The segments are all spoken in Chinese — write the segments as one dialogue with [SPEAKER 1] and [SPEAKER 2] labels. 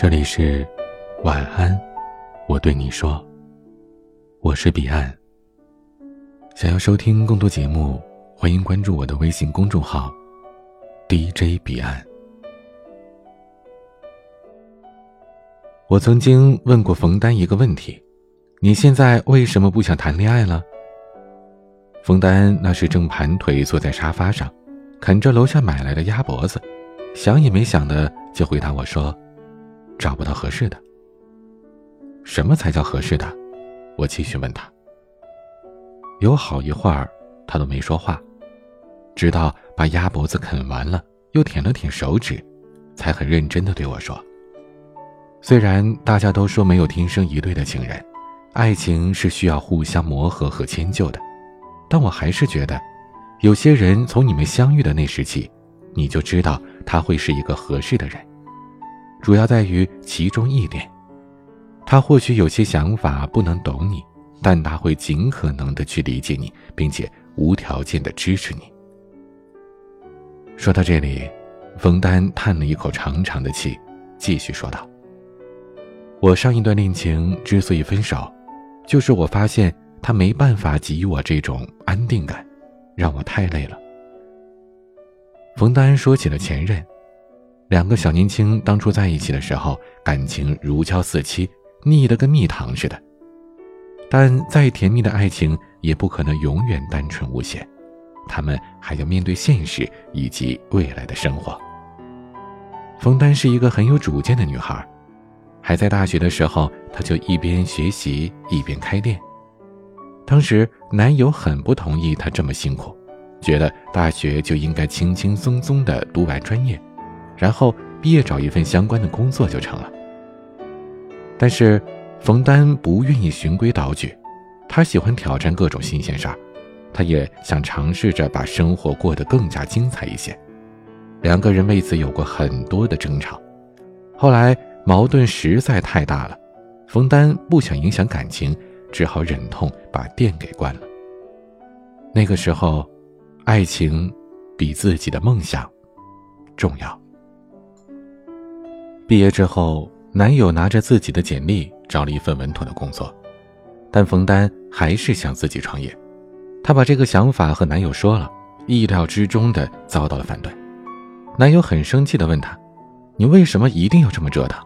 [SPEAKER 1] 这里是晚安，我对你说，我是彼岸。想要收听更多节目，欢迎关注我的微信公众号 DJ 彼岸。我曾经问过冯丹一个问题：你现在为什么不想谈恋爱了？冯丹那时正盘腿坐在沙发上，啃着楼下买来的鸭脖子，想也没想的就回答我说。找不到合适的。什么才叫合适的？我继续问他。有好一会儿，他都没说话，直到把鸭脖子啃完了，又舔了舔手指，才很认真的对我说：“虽然大家都说没有天生一对的情人，爱情是需要互相磨合和迁就的，但我还是觉得，有些人从你们相遇的那时起，你就知道他会是一个合适的人。”主要在于其中一点，他或许有些想法不能懂你，但他会尽可能的去理解你，并且无条件的支持你。说到这里，冯丹叹了一口长长的气，继续说道：“我上一段恋情之所以分手，就是我发现他没办法给予我这种安定感，让我太累了。”冯丹说起了前任。两个小年轻当初在一起的时候，感情如胶似漆，腻得跟蜜糖似的。但再甜蜜的爱情也不可能永远单纯无邪，他们还要面对现实以及未来的生活。冯丹是一个很有主见的女孩，还在大学的时候，她就一边学习一边开店。当时男友很不同意她这么辛苦，觉得大学就应该轻轻松松的读完专业。然后毕业找一份相关的工作就成了。但是，冯丹不愿意循规蹈矩，他喜欢挑战各种新鲜事儿，他也想尝试着把生活过得更加精彩一些。两个人为此有过很多的争吵，后来矛盾实在太大了，冯丹不想影响感情，只好忍痛把店给关了。那个时候，爱情比自己的梦想重要。毕业之后，男友拿着自己的简历找了一份稳妥的工作，但冯丹还是想自己创业。她把这个想法和男友说了，意料之中的遭到了反对。男友很生气的问她：“你为什么一定要这么折腾？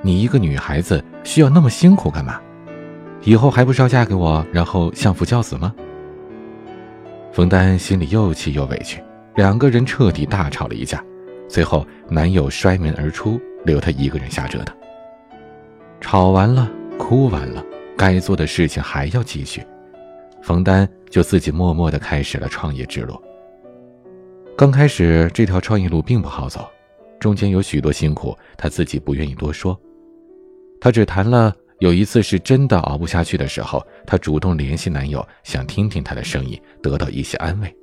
[SPEAKER 1] 你一个女孩子需要那么辛苦干嘛？以后还不是要嫁给我，然后相夫教子吗？”冯丹心里又气又委屈，两个人彻底大吵了一架。最后，男友摔门而出。留他一个人瞎折腾，吵完了，哭完了，该做的事情还要继续。冯丹就自己默默的开始了创业之路。刚开始，这条创业路并不好走，中间有许多辛苦，他自己不愿意多说。他只谈了有一次是真的熬不下去的时候，他主动联系男友，想听听他的声音，得到一些安慰。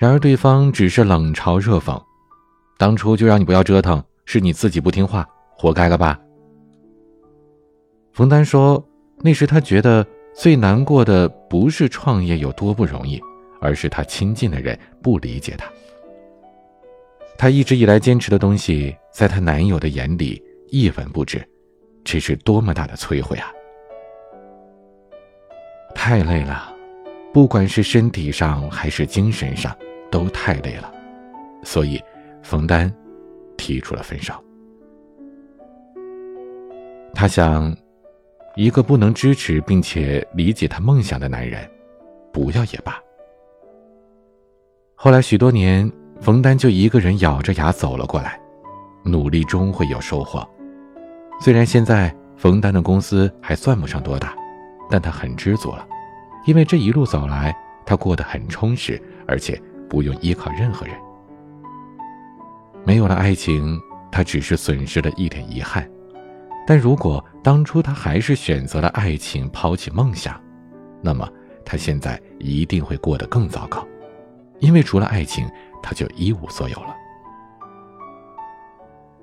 [SPEAKER 1] 然而对方只是冷嘲热讽：“当初就让你不要折腾。”是你自己不听话，活该了吧？冯丹说：“那时他觉得最难过的不是创业有多不容易，而是他亲近的人不理解他。他一直以来坚持的东西，在她男友的眼里一文不值，这是多么大的摧毁啊！太累了，不管是身体上还是精神上，都太累了。所以，冯丹。”提出了分手。他想，一个不能支持并且理解他梦想的男人，不要也罢。后来许多年，冯丹就一个人咬着牙走了过来，努力终会有收获。虽然现在冯丹的公司还算不上多大，但他很知足了，因为这一路走来，他过得很充实，而且不用依靠任何人。没有了爱情，他只是损失了一点遗憾。但如果当初他还是选择了爱情，抛弃梦想，那么他现在一定会过得更糟糕，因为除了爱情，他就一无所有了。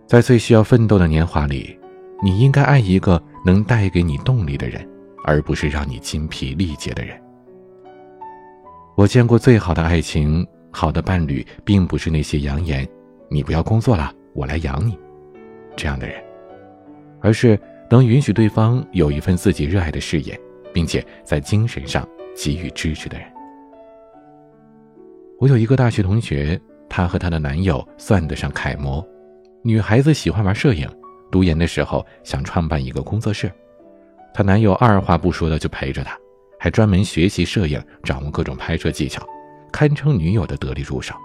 [SPEAKER 1] 在最需要奋斗的年华里，你应该爱一个能带给你动力的人，而不是让你筋疲力竭的人。我见过最好的爱情，好的伴侣，并不是那些扬言。你不要工作了，我来养你。这样的人，而是能允许对方有一份自己热爱的事业，并且在精神上给予支持的人。我有一个大学同学，她和她的男友算得上楷模。女孩子喜欢玩摄影，读研的时候想创办一个工作室，她男友二话不说的就陪着她，还专门学习摄影，掌握各种拍摄技巧，堪称女友的得力助手。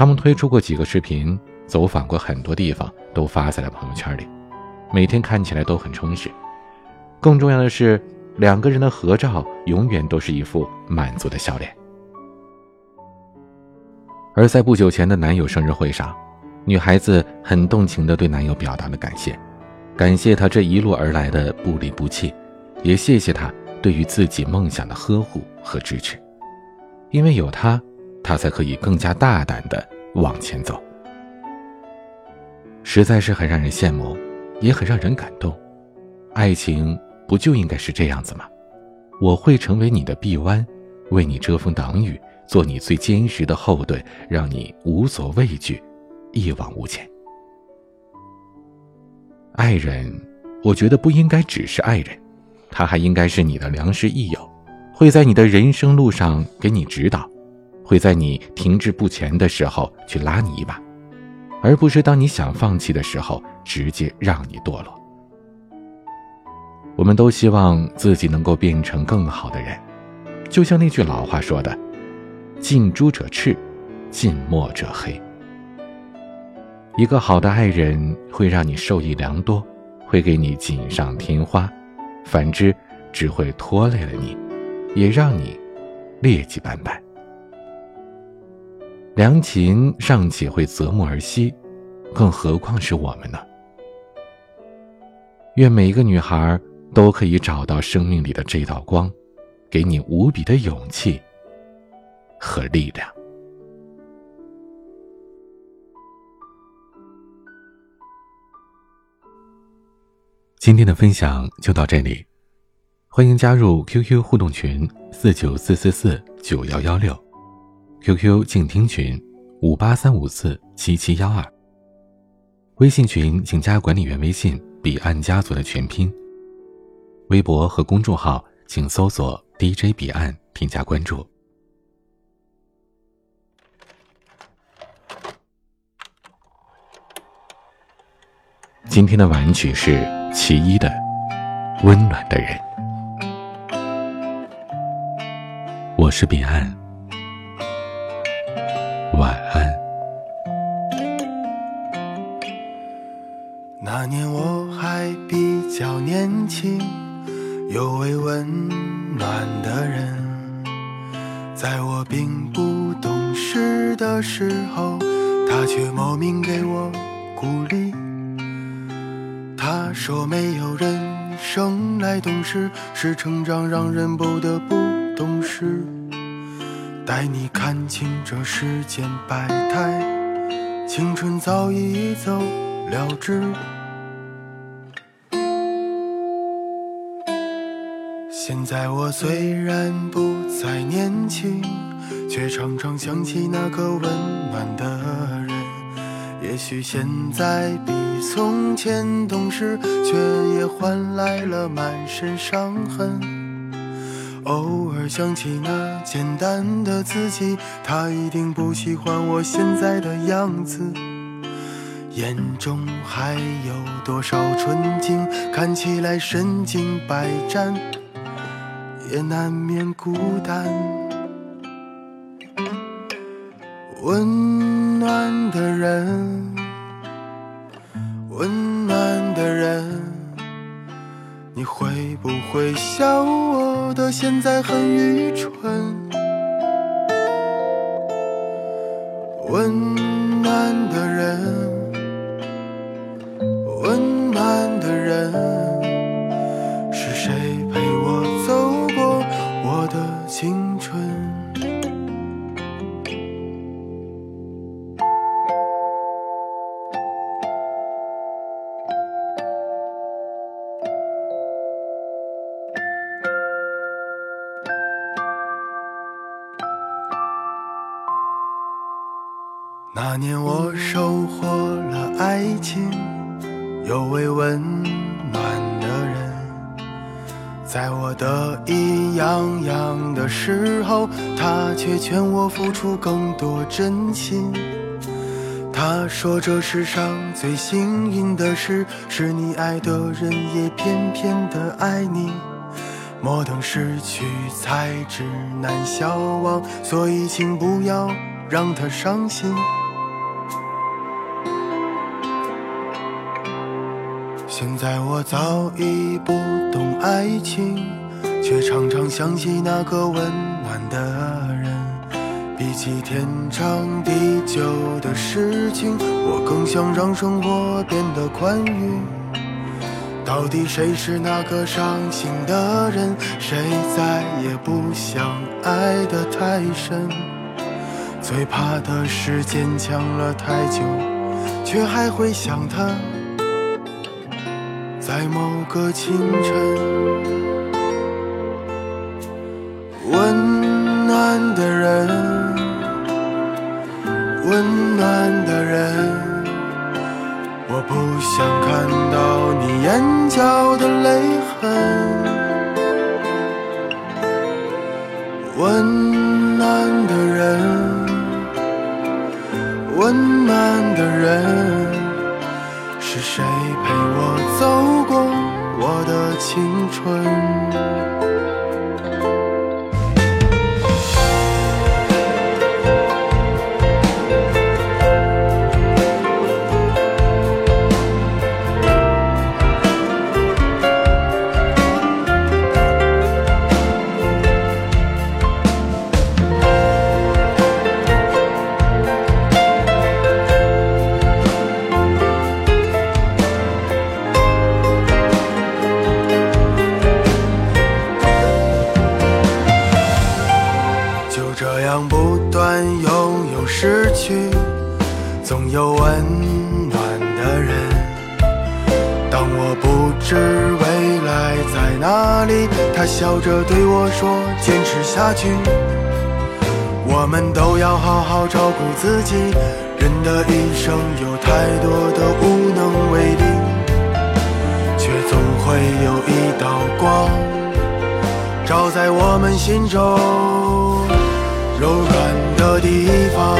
[SPEAKER 1] 他们推出过几个视频，走访过很多地方，都发在了朋友圈里，每天看起来都很充实。更重要的是，两个人的合照永远都是一副满足的笑脸。而在不久前的男友生日会上，女孩子很动情地对男友表达了感谢，感谢他这一路而来的不离不弃，也谢谢他对于自己梦想的呵护和支持，因为有他。他才可以更加大胆的往前走，实在是很让人羡慕，也很让人感动。爱情不就应该是这样子吗？我会成为你的臂弯，为你遮风挡雨，做你最坚实的后盾，让你无所畏惧，一往无前。爱人，我觉得不应该只是爱人，他还应该是你的良师益友，会在你的人生路上给你指导。会在你停滞不前的时候去拉你一把，而不是当你想放弃的时候直接让你堕落。我们都希望自己能够变成更好的人，就像那句老话说的：“近朱者赤，近墨者黑。”一个好的爱人会让你受益良多，会给你锦上添花；反之，只会拖累了你，也让你劣迹斑斑。良禽尚且会择木而栖，更何况是我们呢？愿每一个女孩都可以找到生命里的这道光，给你无比的勇气和力量。今天的分享就到这里，欢迎加入 QQ 互动群四九四四四九幺幺六。QQ 静听群五八三五四七七幺二，微信群请加管理员微信“彼岸家族”的全拼。微博和公众号请搜索 “DJ 彼岸”添加关注。今天的晚曲是其一的《温暖的人》，我是彼岸。
[SPEAKER 2] 那年我还比较年轻，有位温暖的人，在我并不懂事的时候，他却莫名给我鼓励。他说：“没有人生来懂事，是成长让人不得不懂事。”带你看清这世间百态，青春早已走了之。现在我虽然不再年轻，却常常想起那个温暖的人。也许现在比从前懂事，却也换来了满身伤痕。偶尔想起那简单的自己，他一定不喜欢我现在的样子。眼中还有多少纯净？看起来身经百战，也难免孤单。温暖的人，温暖的人，你会不会笑我？的现在很愚蠢，青春？那年我收获了爱情，有位温在我得意洋洋的时候，他却劝我付出更多真心。他说：“这世上最幸运的事，是你爱的人也偏偏的爱你。莫等失去才知难消亡，所以请不要让他伤心。”现在我早已不懂爱情，却常常想起那个温暖的人。比起天长地久的事情，我更想让生活变得宽裕。到底谁是那个伤心的人？谁再也不想爱得太深？最怕的是坚强了太久，却还会想他。在某个清晨，温暖的人。温暖的人，我不想看到你眼角的泪痕。温暖的人，温暖的人，是谁陪我走过我的青春？知未来在哪里，他笑着对我说：“坚持下去。”我们都要好好照顾自己。人的一生有太多的无能为力，却总会有一道光，照在我们心中。柔软的地方，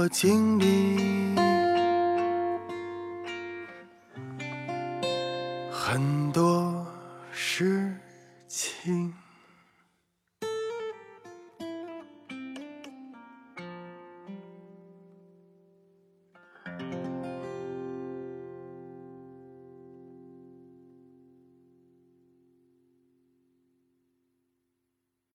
[SPEAKER 2] 我经历很。